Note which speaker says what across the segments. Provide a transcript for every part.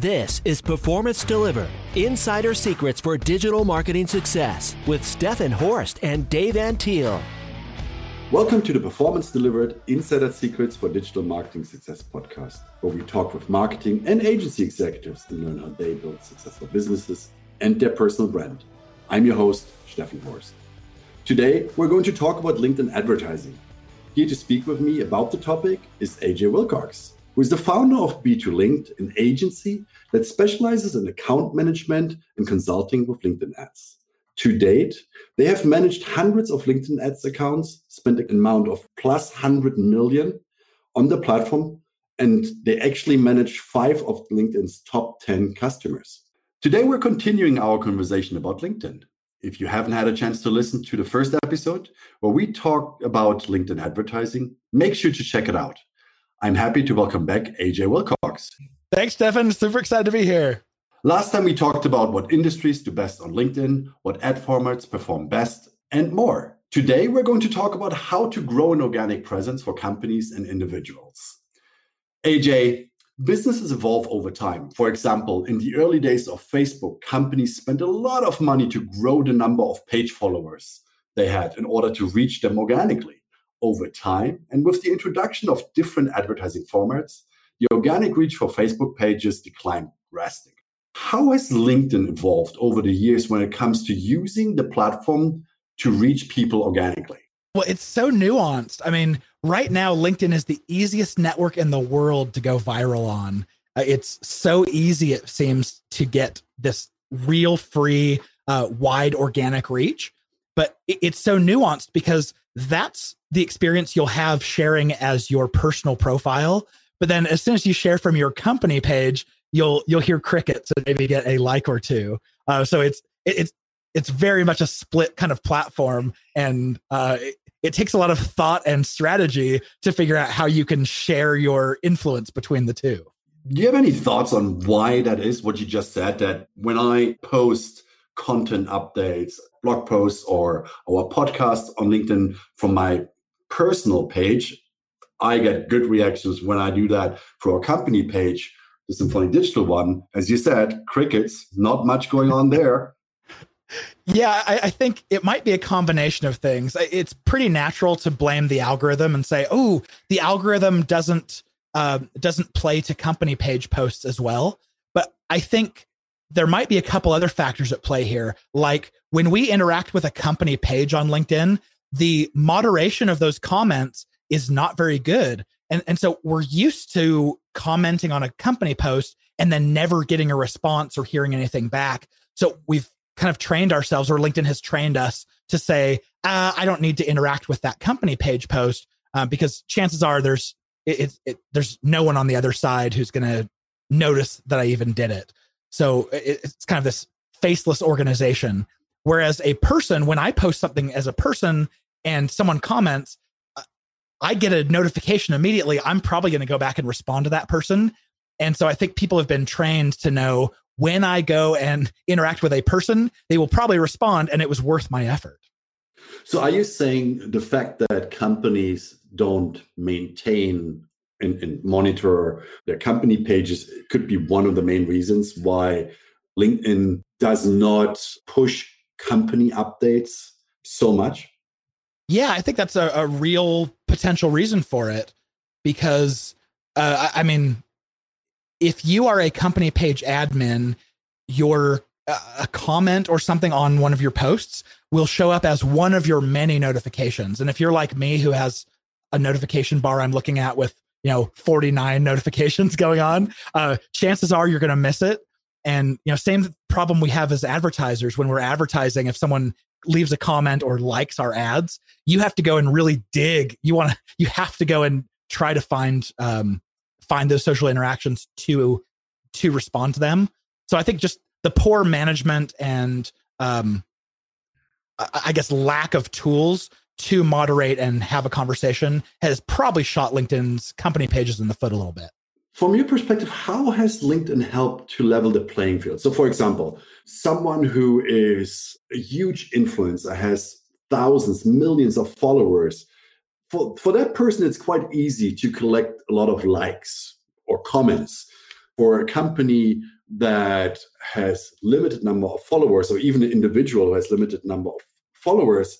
Speaker 1: This is Performance Delivered Insider Secrets for Digital Marketing Success with Stefan Horst and Dave Antil.
Speaker 2: Welcome to the Performance Delivered Insider Secrets for Digital Marketing Success podcast, where we talk with marketing and agency executives and learn how they build successful businesses and their personal brand. I'm your host, Stefan Horst. Today, we're going to talk about LinkedIn advertising. Here to speak with me about the topic is AJ Wilcox who is the founder of B2Linked, an agency that specializes in account management and consulting with LinkedIn ads. To date, they have managed hundreds of LinkedIn ads accounts, spent an amount of plus 100 million on the platform, and they actually manage five of LinkedIn's top 10 customers. Today, we're continuing our conversation about LinkedIn. If you haven't had a chance to listen to the first episode where we talk about LinkedIn advertising, make sure to check it out. I'm happy to welcome back AJ Wilcox.
Speaker 3: Thanks, Stefan. Super excited to be here.
Speaker 2: Last time we talked about what industries do best on LinkedIn, what ad formats perform best, and more. Today, we're going to talk about how to grow an organic presence for companies and individuals. AJ, businesses evolve over time. For example, in the early days of Facebook, companies spent a lot of money to grow the number of page followers they had in order to reach them organically over time. And with the introduction of different advertising formats, the organic reach for Facebook pages declined drastically. How has LinkedIn evolved over the years when it comes to using the platform to reach people organically?
Speaker 3: Well, it's so nuanced. I mean, right now, LinkedIn is the easiest network in the world to go viral on. Uh, it's so easy, it seems, to get this real free, uh, wide organic reach. But it's so nuanced because that's the experience you'll have sharing as your personal profile. But then as soon as you share from your company page, you'll you'll hear crickets and maybe get a like or two. Uh, so it's it's it's very much a split kind of platform, and uh, it, it takes a lot of thought and strategy to figure out how you can share your influence between the two.
Speaker 2: Do you have any thoughts on why that is? What you just said that when I post content updates, blog posts, or our podcast on LinkedIn from my personal page, I get good reactions when I do that for our company page, the Symphonic Digital one. As you said, crickets, not much going on there.
Speaker 3: Yeah, I, I, think it might be a combination of things. It's pretty natural to blame the algorithm and say, "Oh, the algorithm doesn't uh, doesn't play to company page posts as well." But I think there might be a couple other factors at play here. Like when we interact with a company page on LinkedIn, the moderation of those comments is not very good. And, and so we're used to commenting on a company post and then never getting a response or hearing anything back. So we've kind of trained ourselves, or LinkedIn has trained us to say, uh, I don't need to interact with that company page post uh, because chances are there's it, it, it, there's no one on the other side who's going to notice that I even did it. So it's kind of this faceless organization. Whereas a person, when I post something as a person and someone comments, uh, I get a notification immediately. I'm probably going to go back and respond to that person. And so I think people have been trained to know when I go and interact with a person, they will probably respond and it was worth my effort.
Speaker 2: So are you saying the fact that companies don't maintain and, and, monitor their company pages could be one of the main reasons why LinkedIn does not push company updates so much?
Speaker 3: Yeah, I think that's a, a real potential reason for it because, uh, I, I mean, if you are a company page admin, your uh, a comment or something on one of your posts will show up as one of your many notifications. And if you're like me, who has a notification bar I'm looking at with you know 49 notifications going on, uh, chances are you're going to miss it. And you know, same problem we have as advertisers when we're advertising. If someone leaves a comment or likes our ads, you have to go and really dig. You want to, you have to go and try to find, um, find those social interactions to, to respond to them. So I think just the poor management and, um, I guess lack of tools to moderate and have a conversation has probably shot LinkedIn's company pages in the foot a little bit.
Speaker 2: From your perspective, how has LinkedIn helped to level the playing field? So, for example, someone who is a huge influencer has thousands, millions of followers. For, for that person, it's quite easy to collect a lot of likes or comments. for a company that has limited number of followers or even an individual who has limited number of followers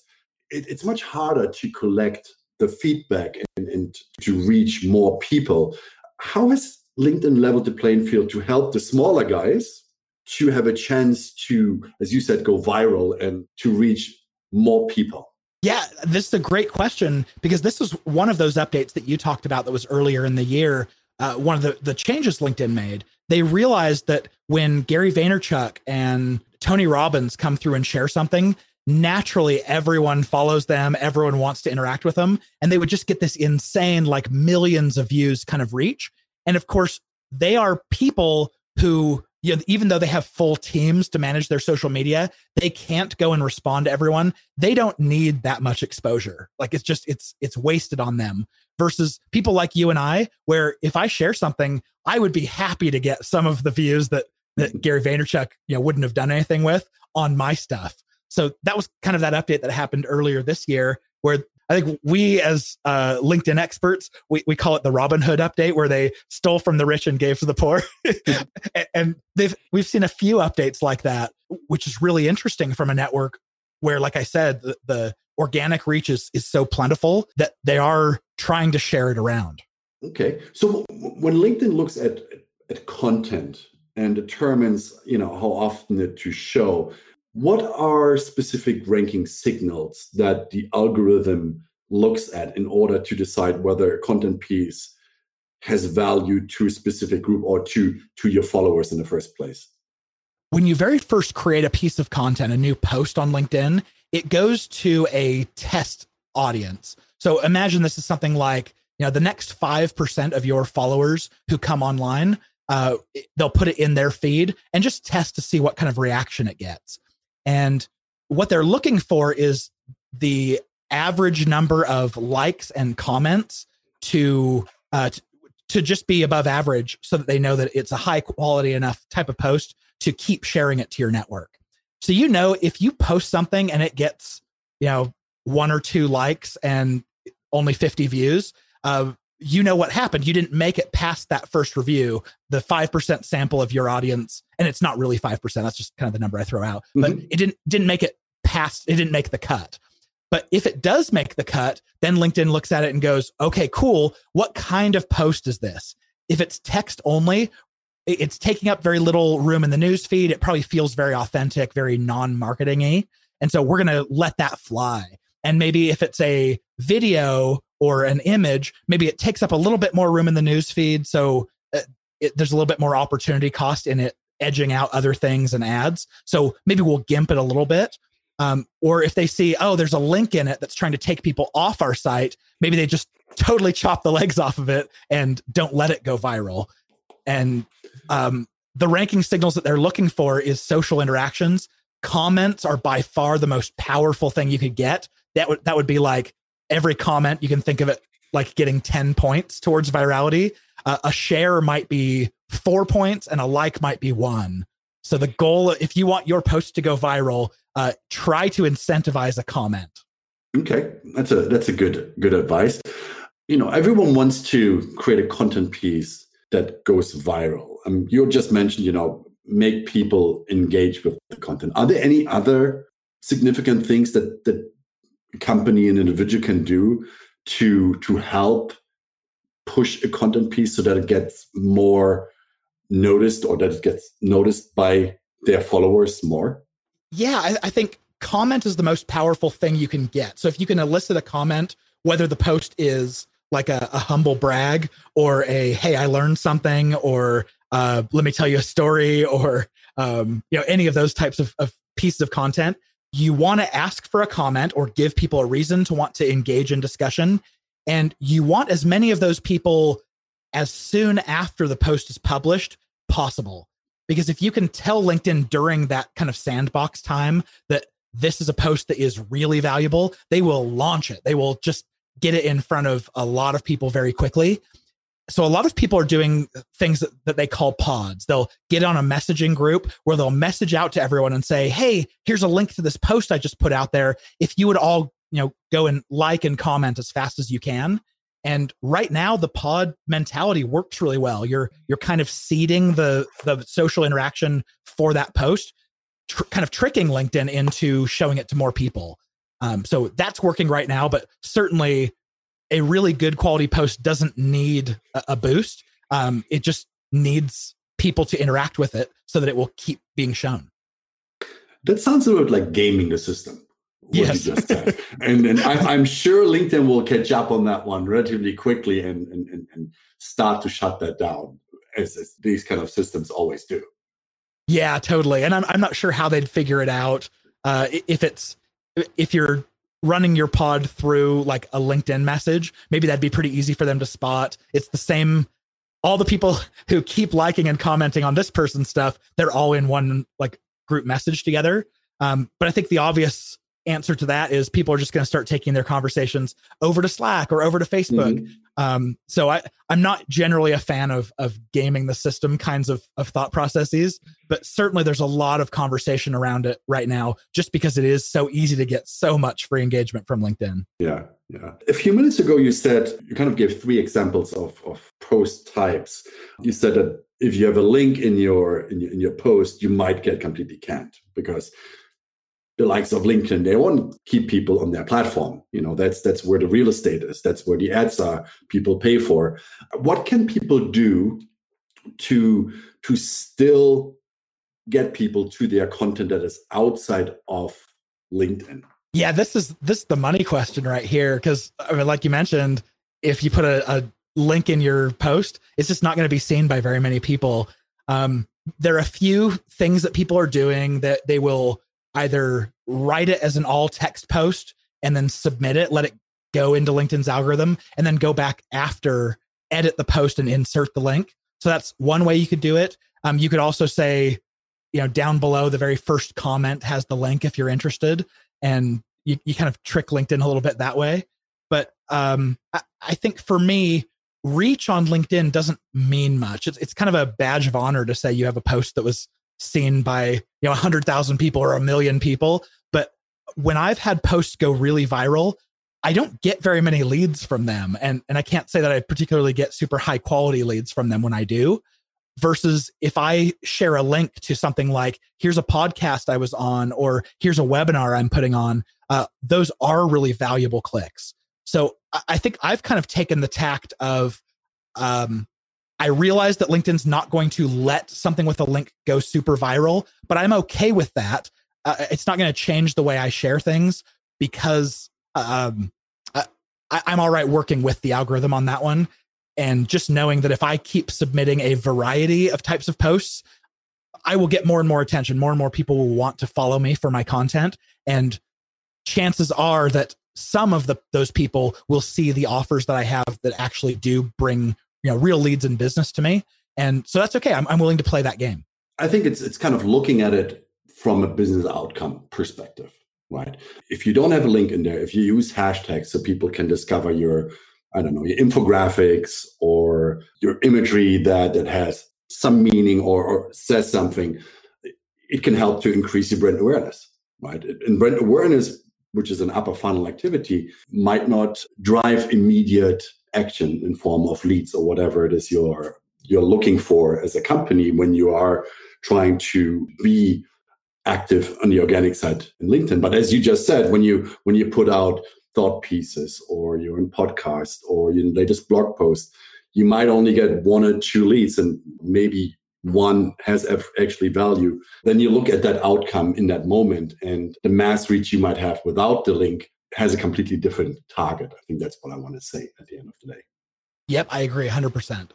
Speaker 2: it, it's much harder to collect the feedback and, and to reach more people how has linkedin leveled the playing field to help the smaller guys to have a chance to as you said go viral and to reach more people
Speaker 3: yeah, this is a great question because this is one of those updates that you talked about that was earlier in the year. Uh, one of the, the changes LinkedIn made. They realized that when Gary Vaynerchuk and Tony Robbins come through and share something, naturally everyone follows them, everyone wants to interact with them, and they would just get this insane, like millions of views kind of reach. And of course, they are people who you know, even though they have full teams to manage their social media, they can't go and respond to everyone. They don't need that much exposure. Like it's just it's it's wasted on them versus people like you and I, where if I share something, I would be happy to get some of the views that that Gary Vaynerchuk, you know, wouldn't have done anything with on my stuff. So that was kind of that update that happened earlier this year where I think we as uh, LinkedIn experts, we, we call it the Robin Hood update, where they stole from the rich and gave to the poor. and they've we've seen a few updates like that, which is really interesting from a network where, like I said, the, the organic reach is, is so plentiful that they are trying to share it around.
Speaker 2: Okay. So when LinkedIn looks at at content and determines, you know, how often it to show, what are specific ranking signals that the algorithm looks at in order to decide whether a content piece has value to a specific group or to to your followers in the first place?
Speaker 3: When you very first create a piece of content, a new post on LinkedIn, it goes to a test audience. So imagine this is something like, you know, the next 5% of your followers who come online, uh, they'll put it in their feed and just test to see what kind of reaction it gets. And what they're looking for is the average number of likes and comments to uh, to, to just be above average so that they know that it's a high quality enough type of post to keep sharing it to your network. So you know if you post something and it gets, you know, one or two likes and only 50 views, uh, you know what happened. You didn't make it past that first review, the 5% sample of your audience. And it's not really 5%. That's just kind of the number I throw out, but mm-hmm. it didn't, didn't make it past, it didn't make the cut. But if it does make the cut, then LinkedIn looks at it and goes, okay, cool. What kind of post is this? If it's text only, it's taking up very little room in the news feed. It probably feels very authentic, very non-marketing-y. And so we're going to let that fly. And maybe if it's a video or an image, maybe it takes up a little bit more room in the news feed. So uh, it, there's a little bit more opportunity cost in it edging out other things and ads. So maybe we'll gimp it a little bit. Um, or if they see, oh, there's a link in it that's trying to take people off our site, maybe they just totally chop the legs off of it and don't let it go viral. And um, the ranking signals that they're looking for is social interactions. Comments are by far the most powerful thing you could get. That would that would be like every comment you can think of it like getting 10 points towards virality. Uh, a share might be four points and a like might be one. So the goal, if you want your post to go viral, uh, try to incentivize a comment.
Speaker 2: Okay, that's a that's a good good advice. You know, everyone wants to create a content piece that goes viral. Um, you just mentioned, you know, make people engage with the content. Are there any other significant things that that company and individual can do to to help push a content piece so that it gets more noticed or that it gets noticed by their followers more?
Speaker 3: Yeah, I, I think comment is the most powerful thing you can get. So if you can elicit a comment, whether the post is like a, a humble brag or a hey, I learned something, or uh, let me tell you a story, or um, you know any of those types of, of pieces of content, you want to ask for a comment or give people a reason to want to engage in discussion. And you want as many of those people as soon after the post is published possible. Because if you can tell LinkedIn during that kind of sandbox time that this is a post that is really valuable, they will launch it. They will just get it in front of a lot of people very quickly so a lot of people are doing things that, that, they call pods they'll get on a messaging group where they'll message out to everyone and say hey here's a link to this post i just put out there if you would all you know go and like and comment as fast as you can And right now, the pod mentality works really well. You're you're kind of seeding the the social interaction for that post, tr- kind of tricking LinkedIn into showing it to more people. Um, so that's working right now. But certainly, a really good quality post doesn't need a, a boost. Um, it just needs people to interact with it so that it will keep being shown.
Speaker 2: That sounds a little bit like gaming the system.
Speaker 3: yes.
Speaker 2: and and I, am sure LinkedIn will catch up on that one relatively quickly and, and, and start to shut that down, as, as these kind of systems always do.
Speaker 3: Yeah, totally. And I'm I'm not sure how they'd figure it out. Uh, if it's if you're running your pod through like a LinkedIn message, maybe that'd be pretty easy for them to spot. It's the same. All the people who keep liking and commenting on this person's stuff, they're all in one like group message together. Um, but I think the obvious answer to that is people are just going to start taking their conversations over to Slack or over to Facebook. Mm-hmm. Um, so I, I'm not generally a fan of of gaming the system kinds of of thought processes, but certainly there's a lot of conversation around it right now, just because it is so easy to get so much free engagement from LinkedIn.
Speaker 2: Yeah, yeah. A few minutes ago, you said you kind of gave three examples of of post types. You said that if you have a link in your in your, in your post, you might get completely canned because the likes of LinkedIn, they want to keep people on their platform. You know, that's that's where the real estate is. That's where the ads are. People pay for. What can people do to to still get people to their content that is outside of LinkedIn?
Speaker 3: Yeah, this is this is the money question right here. Because I mean, like you mentioned, if you put a, a link in your post, it's just not going to be seen by very many people. Um, there are a few things that people are doing that they will either write it as an all text post and then submit it, let it go into LinkedIn's algorithm, and then go back after, edit the post and insert the link. So that's one way you could do it. Um, you could also say, you know, down below the very first comment has the link if you're interested, and you, you kind of trick LinkedIn a little bit that way. But um, I, I think for me, reach on LinkedIn doesn't mean much. It's, it's kind of a badge of honor to say you have a post that was seen by you know 100,000 people or a million people. But when I've had posts go really viral I don't get very many leads from them. And and I can't say that I particularly get super high quality leads from them when I do versus if I share a link to something like here's a podcast I was on or here's a webinar I'm putting on uh, those are really valuable clicks. So I think I've kind of taken the tact of um, I realize that LinkedIn's not going to let something with a link go super viral, but I'm okay with that. Uh, it's not going to change the way I share things because um, I, I'm all right working with the algorithm on that one. And just knowing that if I keep submitting a variety of types of posts, I will get more and more attention. More and more people will want to follow me for my content. And chances are that some of the those people will see the offers that I have that actually do bring you know real leads in business to me. And so that's okay. I'm, I'm willing to play that game.
Speaker 2: I think it's it's kind of looking at it from a business outcome perspective right? If you don't have a link in there if you use hashtags so people can discover your i don't know your infographics or your imagery that that has some meaning or, or says something it can help to increase your brand awareness right? And brand awareness which is an upper funnel activity might not drive immediate action in form of leads or whatever it is you're you're looking for as a company when you are trying to be active on the organic side in LinkedIn. But as you just said, when you when you put out thought pieces or you're in podcast or your latest blog post, you might only get one or two leads and maybe one has actually value. Then you look at that outcome in that moment and the mass reach you might have without the link has a completely different target. I think that's what I want to say at the end of the day.
Speaker 3: Yep, I agree 100%.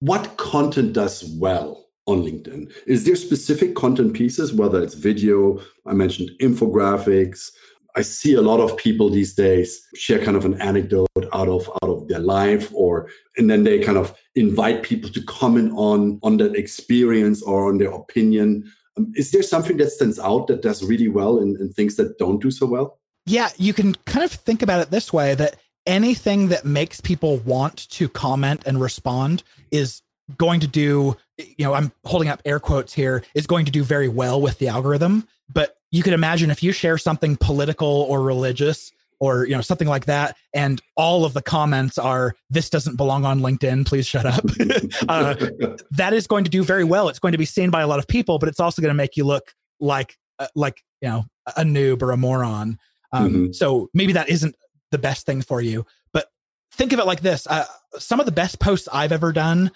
Speaker 2: What content does well on LinkedIn? Is there specific content pieces, whether it's video, I mentioned infographics. I see a lot of people these days share kind of an anecdote out of out of their life or and then they kind of invite people to comment on on that experience or on their opinion. Um, is there something that stands out that does really well and, and things that don't do so well?
Speaker 3: Yeah, you can kind of think about it this way that anything that makes people want to comment and respond is going to do, you know, I'm holding up air quotes here, is going to do very well with the algorithm. But you could imagine if you share something political or religious, or you know something like that and all of the comments are this doesn't belong on linkedin please shut up. Uh, that is going to do very well. It's going to be seen by a lot of people but it's also going to make you look like uh, like you know a noob or a moron um, mm-hmm. so maybe that isn't the best thing for you but think of it like this uh, some of the best posts i've ever done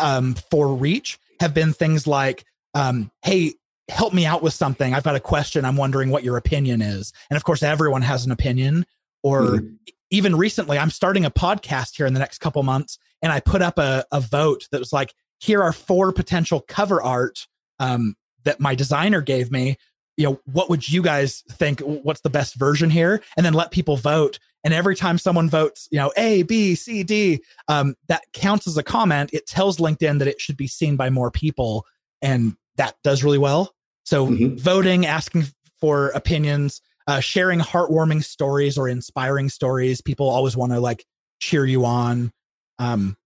Speaker 3: um, for reach have been things like um, hey help me out with something. I've got a question. I'm wondering what your opinion is. And of course, everyone has an opinion. Or mm-hmm. even recently, I'm starting a podcast here in the next couple months, and I put up a, a vote that was like, here are four potential cover art um, that my designer gave me. You know, what would you guys think? What's the best version here? And then let people vote. And every time someone votes, you know, A, B, C, D, um, that counts as a comment. It tells LinkedIn that it should be seen by more people. And that does really well. So mm-hmm. voting, asking for opinions, uh, sharing heartwarming stories or inspiring stories. People always want to like cheer you on. Um,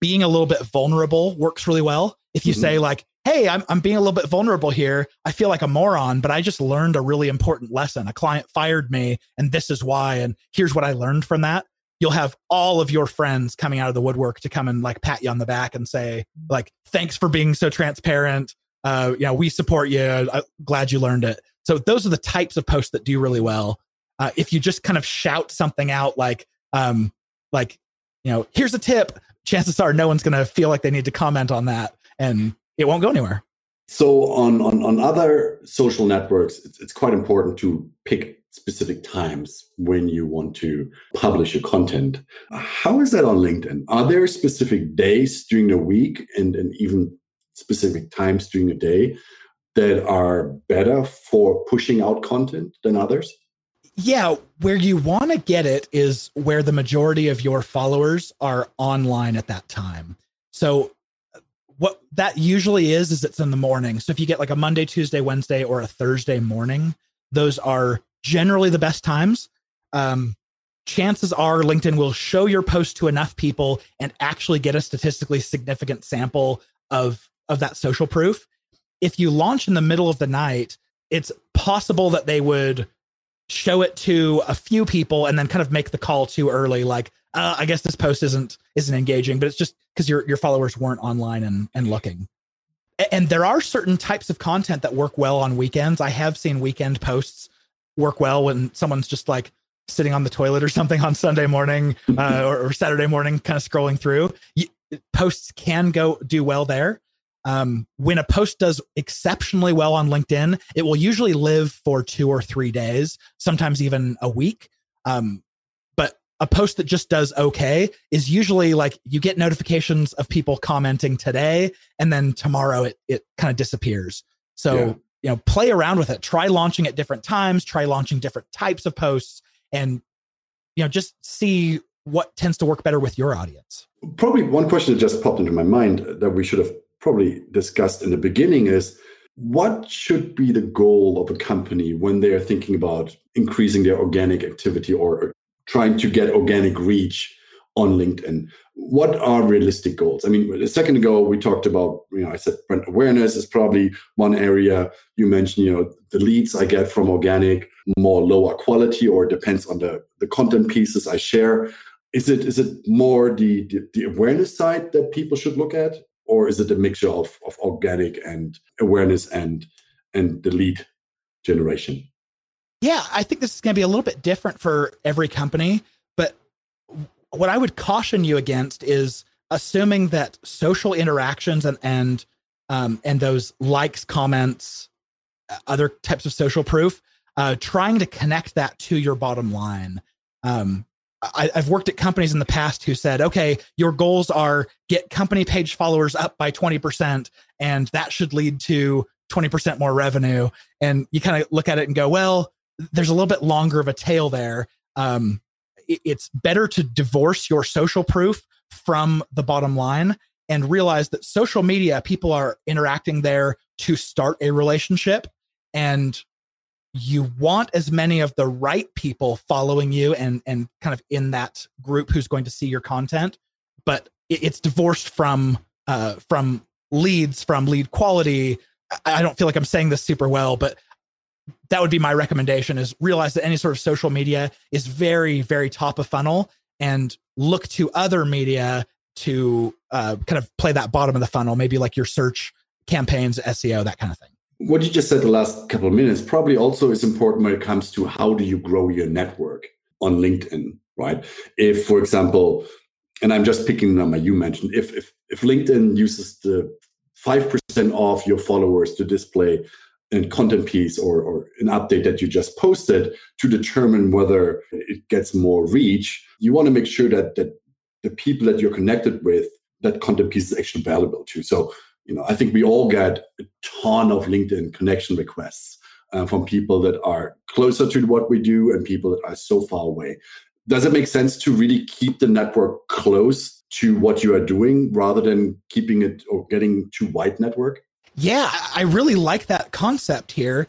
Speaker 3: being a little bit vulnerable works really well. If you mm-hmm. say like, "Hey, I'm I'm being a little bit vulnerable here. I feel like a moron, but I just learned a really important lesson. A client fired me, and this is why. And here's what I learned from that." You'll have all of your friends coming out of the woodwork to come and like pat you on the back and say like, "Thanks for being so transparent uh, you know, we support you. I'm glad you learned it. So those are the types of posts that do really well. Uh, if you just kind of shout something out like, um, like, you know, here's a tip, chances are no one's going to feel like they need to comment on that and it won't go anywhere.
Speaker 2: So on, on, on other social networks, it's, it's quite important to pick specific times when you want to publish your content. How is that on LinkedIn? Are there specific days during the week and, and even specific times during the day that are better for pushing out content than others?
Speaker 3: Yeah, where you want to get it is where the majority of your followers are online at that time. So what that usually is is it's in the morning. So if you get like a Monday, Tuesday, Wednesday or a Thursday morning, those are generally the best times. Um, chances are LinkedIn will show your post to enough people and actually get a statistically significant sample of of that social proof. If you launch in the middle of the night, it's possible that they would show it to a few people and then kind of make the call too early like uh, i guess this post isn't isn't engaging but it's just because your your followers weren't online and and looking. And there are certain types of content that work well on weekends. I have seen weekend posts work well when someone's just like sitting on the toilet or something on sunday morning uh, or, or, saturday morning kind of scrolling through. Posts can go do well there. Um, when a post does exceptionally well on LinkedIn, it will usually live for two or three days, sometimes even a week. Um, a post that just does okay is usually like you get notifications of people commenting today, and then tomorrow it it kind of disappears. So yeah. you know, play around with it. Try launching at different times. Try launching different types of posts, and you know, just see what tends to work better with your audience.
Speaker 2: Probably one question that just popped into my mind that we should have probably discussed in the beginning is what should be the goal of a company when they are thinking about increasing their organic activity or trying to get organic reach on LinkedIn? What are realistic goals? I mean, a second ago we talked about, you know, I said brand awareness is probably one area. You mentioned, you know, the leads I get from organic more lower quality or depends on the, the content pieces I share. Is it is it more the, the, the awareness side that people should look at? or is it a mixture of, of organic and awareness and and the lead generation?
Speaker 3: Yeah, I think this is going to be a little bit different for every company, but what I would caution you against is assuming that social interactions and and um, and those likes, comments, other types of social proof, uh, trying to connect that to your bottom line. Um, I, have worked at companies in the past who said, okay, your goals are get company page followers up by 20%, and that should lead to 20% more revenue. And you kind of look at it and go, well, there's a little bit longer of a tail there. Um, it, it's better to divorce your social proof from the bottom line and realize that social media, people are interacting there to start a relationship. And you want as many of the right people following you and and kind of in that group who's going to see your content but it's divorced from uh from leads from lead quality i don't feel like i'm saying this super well but that would be my recommendation is realize that any sort of social media is very very top of funnel and look to other media to uh, kind of play that bottom of the funnel maybe like your search campaigns seo that kind of thing.
Speaker 2: What you just said the last couple of minutes probably also is important when it comes to how do you grow your network on linkedin right? If for example and i'm just picking the number you mentioned if if, if linkedin uses the 5% off your followers to display a content piece or, or an update that you just posted to determine whether it gets more reach, you want to make sure that, that the people that you're connected with, that content piece is actually valuable to. So, you know, I think we all get a ton of LinkedIn connection requests uh, from people that are closer to what we do and people that are so far away. Does it make sense to really keep the network close to what you are doing rather than keeping it or getting too wide network?
Speaker 3: Yeah, I really like that concept here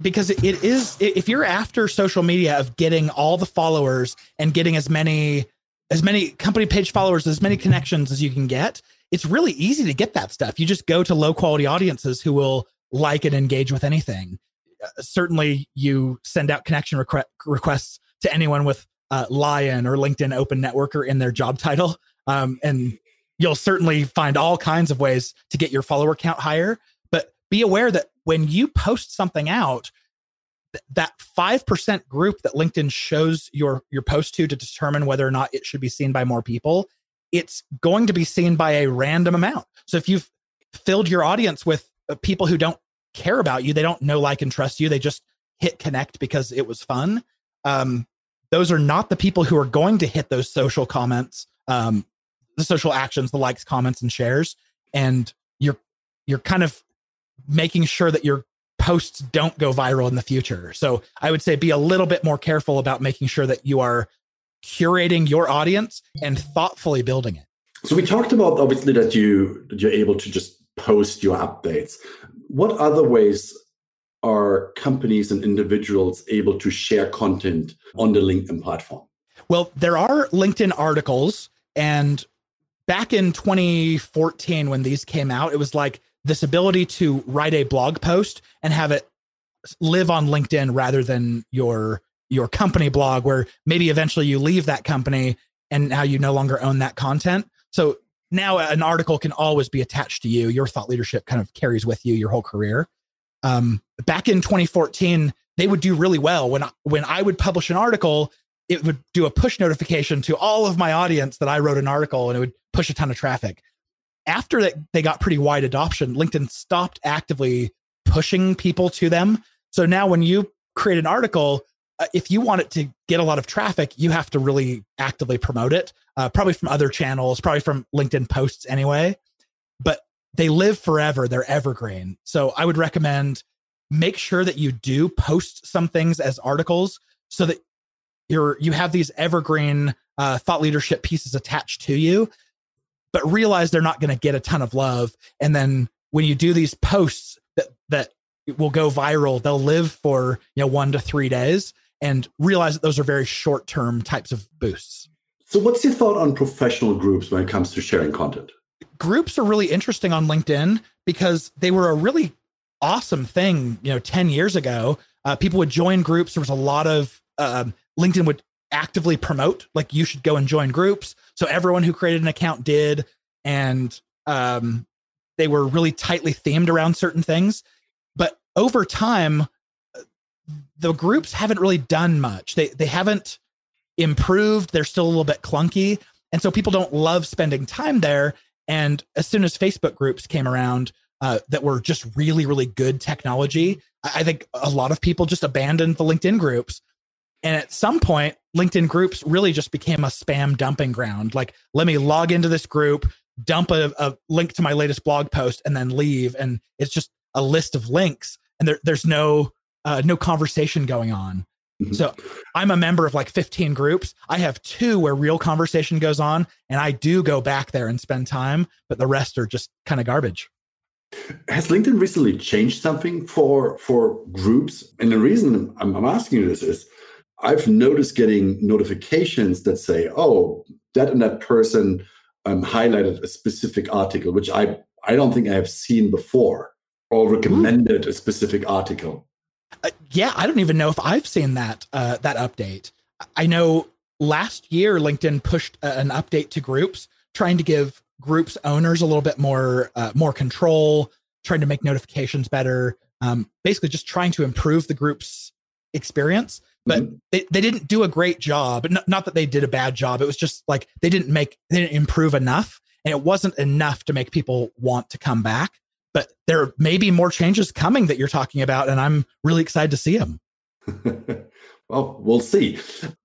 Speaker 3: because it is if you're after social media of getting all the followers and getting as many as many company page followers as many connections as you can get it's really easy to get that stuff. You just go to low quality audiences who will like and engage with anything. Uh, certainly you send out connection requ- requests to anyone with uh, lion or linkedin open networker in their job title. Um, and you'll certainly find all kinds of ways to get your follower count higher. But be aware that when you post something out, th- that 5% group that LinkedIn shows your, your post to to determine whether or not it should be seen by more people, it's going to be seen by a random amount. So if you've filled your audience with uh, people who don't care about you, they don't know, like, and trust you, they just hit connect because it was fun. Um, those are not the people who are going to hit those social comments um, the social actions, the likes, comments, and shares, and you're you're kind of making sure that your posts don't go viral in the future. So I would say be a little bit more careful about making sure that you are curating your audience and thoughtfully building it.
Speaker 2: So we talked about obviously that you that you're able to just post your updates. What other ways are companies and individuals able to share content on the LinkedIn platform?
Speaker 3: Well, there are LinkedIn articles and back in 2014 when these came out, it was like this ability to write a blog post and have it live on LinkedIn rather than your your company blog where maybe eventually you leave that company and now you no longer own that content. So now an article can always be attached to you. Your thought leadership kind of carries with you your whole career. Um, back in 2014, they would do really well when when I would publish an article it would do a push notification to all of my audience that I wrote an article and it would push a ton of traffic. After that, they got pretty wide adoption. LinkedIn stopped actively pushing people to them. So now when you create an article, uh, if you want it to get a lot of traffic, you have to really actively promote it, uh, probably from other channels, probably from LinkedIn posts anyway. But they live forever, they're evergreen. So I would recommend make sure that you do post some things as articles so that you're you have these evergreen uh, thought leadership pieces attached to you but realize they're not going to get a ton of love. And then when you do these posts that that will go viral they'll live for you know one to three days and realize that those are very short term types of boosts.
Speaker 2: So what's your thought on professional groups when it comes to sharing content?
Speaker 3: Groups are really interesting on linkedin because they were a really awesome thing you know 10 years ago. Uh, people would join groups. There was a lot of um, LinkedIn would actively promote like you should go and join groups. So everyone who created an account did, and um, they were really tightly themed around certain things. But over time, the groups haven't really done much. They they haven't improved. They're still a little bit clunky, and so people don't love spending time there. And as soon as Facebook groups came around, uh, that were just really really good technology, I think a lot of people just abandoned the LinkedIn groups and at some point, LinkedIn groups really just became a spam dumping ground. Like, let me log into this group, dump a, a link to my latest blog post, and then leave. And it's just a list of links, and there, there's no uh, no conversation going on. Mm-hmm. So I'm a member of like 15 groups. I have two where real conversation goes on, and I do go back there and spend time, but the rest are just kind of garbage.
Speaker 2: Has LinkedIn recently changed something for for groups? And the reason I'm, I'm asking you this is I've noticed getting notifications that say, "Oh, that and that person um, highlighted a specific article," which I I don't think I have seen before, or recommended Ooh. a specific article.
Speaker 3: Uh, yeah, I don't even know if I've seen that uh, that update. I know last year LinkedIn pushed a, an update to groups, trying to give groups owners a little bit more uh, more control, trying to make notifications better, um, basically just trying to improve the group's experience. But mm-hmm. they, they didn't do a great job. Not, not that they did a bad job. It was just like they didn't make they didn't improve enough, and it wasn't enough to make people want to come back. But there may be more changes coming that you're talking about, and I'm really excited to see them.
Speaker 2: well, we'll see.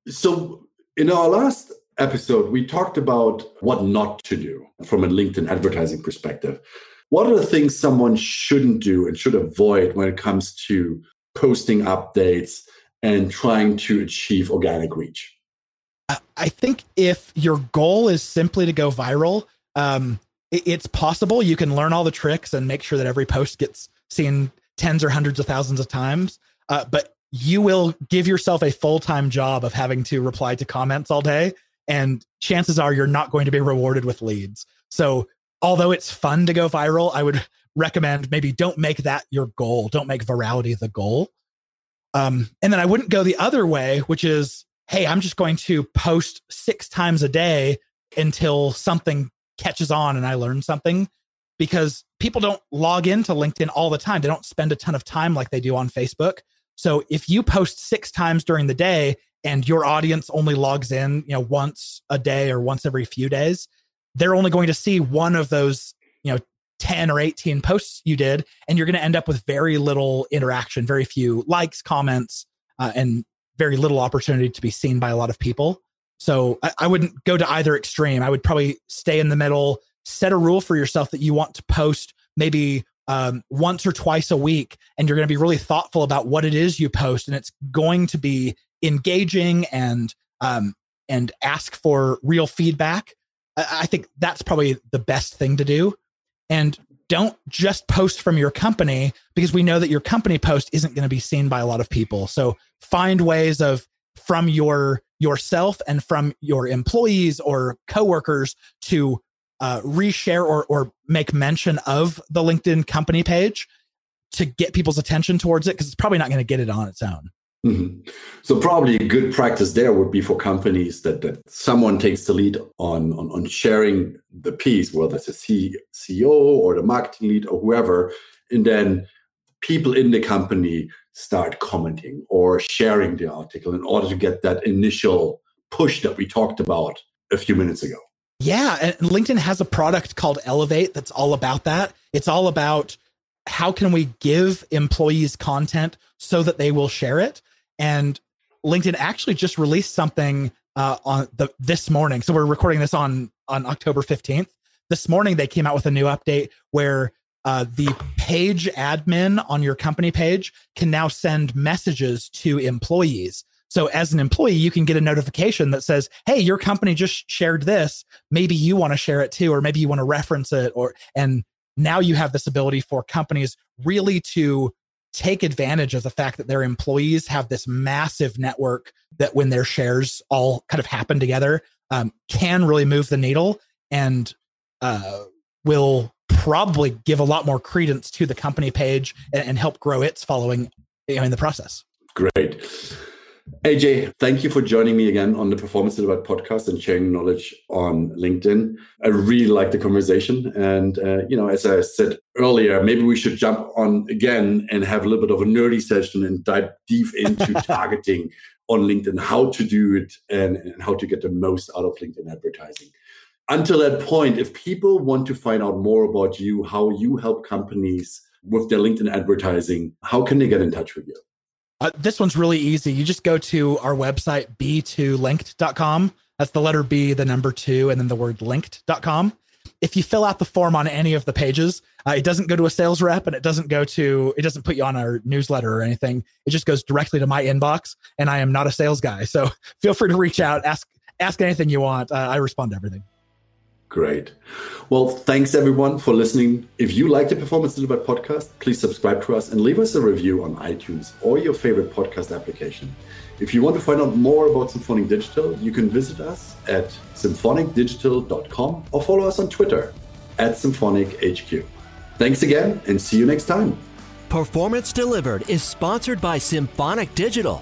Speaker 2: So in our last episode, we talked about what not to do from a LinkedIn advertising perspective. What are the things someone shouldn't do and should avoid when it comes to posting updates and trying to achieve organic reach?
Speaker 3: I think if your goal is simply to go viral, um, it's possible you can learn all the tricks and make sure that every post gets seen tens or hundreds of thousands of times. Uh, but you will give yourself a full time job of having to reply to comments all day and chances are you're not going to be rewarded with leads. So, although it's fun to go viral, I would recommend maybe don't make that your goal. Don't make virality the goal. Um, and then I wouldn't go the other way, which is, hey, I'm just going to post six times a day until something catches on and I learn something because people don't log into LinkedIn all the time. They don't spend a ton of time like they do on Facebook. So if you post six times during the day and your audience only logs in, you know, once a day or once every few days, they're only going to see one of those, you know, 10 or 18 posts you did and you're going to end up with very little interaction, very few likes, comments, uh, and very little opportunity to be seen by a lot of people. So I, I wouldn't go to either extreme. I would probably stay in the middle, set a rule for yourself that you want to post maybe um, once or twice a week, and you're going to be really thoughtful about what it is you post, and it's going to be engaging and um, and ask for real feedback. I think that's probably the best thing to do. And don't just post from your company because we know that your company post isn't going to be seen by a lot of people. So find ways of from your yourself and from your employees or coworkers to uh, reshare or or make mention of the LinkedIn company page to get people's attention towards it because it's probably not going to get it on its own.
Speaker 2: Mm-hmm. So probably a good practice there would be for companies that, that someone takes the lead on, on, on sharing the piece, whether it's a C, CEO or the marketing lead or whoever, and then people in the company start commenting or sharing the article in order to get that initial push that we talked about a few minutes ago.
Speaker 3: Yeah, and LinkedIn has a product called Elevate that's all about that. It's all about how can we give employees content so that they will share it and LinkedIn actually just released something uh, on the this morning. So we're recording this on on October fifteenth. This morning they came out with a new update where uh, the page admin on your company page can now send messages to employees. So as an employee, you can get a notification that says, "Hey, your company just shared this. Maybe you want to share it too, or maybe you want to reference it." Or and now you have this ability for companies really to take advantage of the fact that their employees have this massive network that when their shares all kind of happen together um, can really move the needle and uh, will probably give a lot more credence to the company page and, and help grow its following you know, in the process.
Speaker 2: Great. AJ, thank you for joining me again on the Performance Delivered podcast and sharing knowledge on LinkedIn. I really like the conversation. And, uh, you know, as I said earlier, maybe we should jump on again and have a little bit of a nerdy session and dive deep into targeting on LinkedIn, how to do it and, and how to get the most out of LinkedIn advertising. Until that point, if people want to find out more about you, how you help companies with their LinkedIn advertising, how can they get in touch with you?
Speaker 3: Uh, this one's really easy. You just go to our website, b2linked.com. That's the letter B, the number two, and then the word linked.com. If you fill out the form on any of the pages, uh, it doesn't go to a sales rep and it doesn't go to, it doesn't put you on our newsletter or anything. It just goes directly to my inbox. And I am not a sales guy. So feel free to reach out, ask, ask anything you want. Uh, I respond to everything.
Speaker 2: Great. Well, thanks everyone for listening. If you like the Performance Delivered podcast, please subscribe to us and leave us a review on iTunes or your favorite podcast application. If you want to find out more about Symphonic Digital, you can visit us at symphonicdigital.com or follow us on Twitter at SymphonicHQ. Thanks again and see you next time.
Speaker 1: Performance Delivered is sponsored by Symphonic Digital.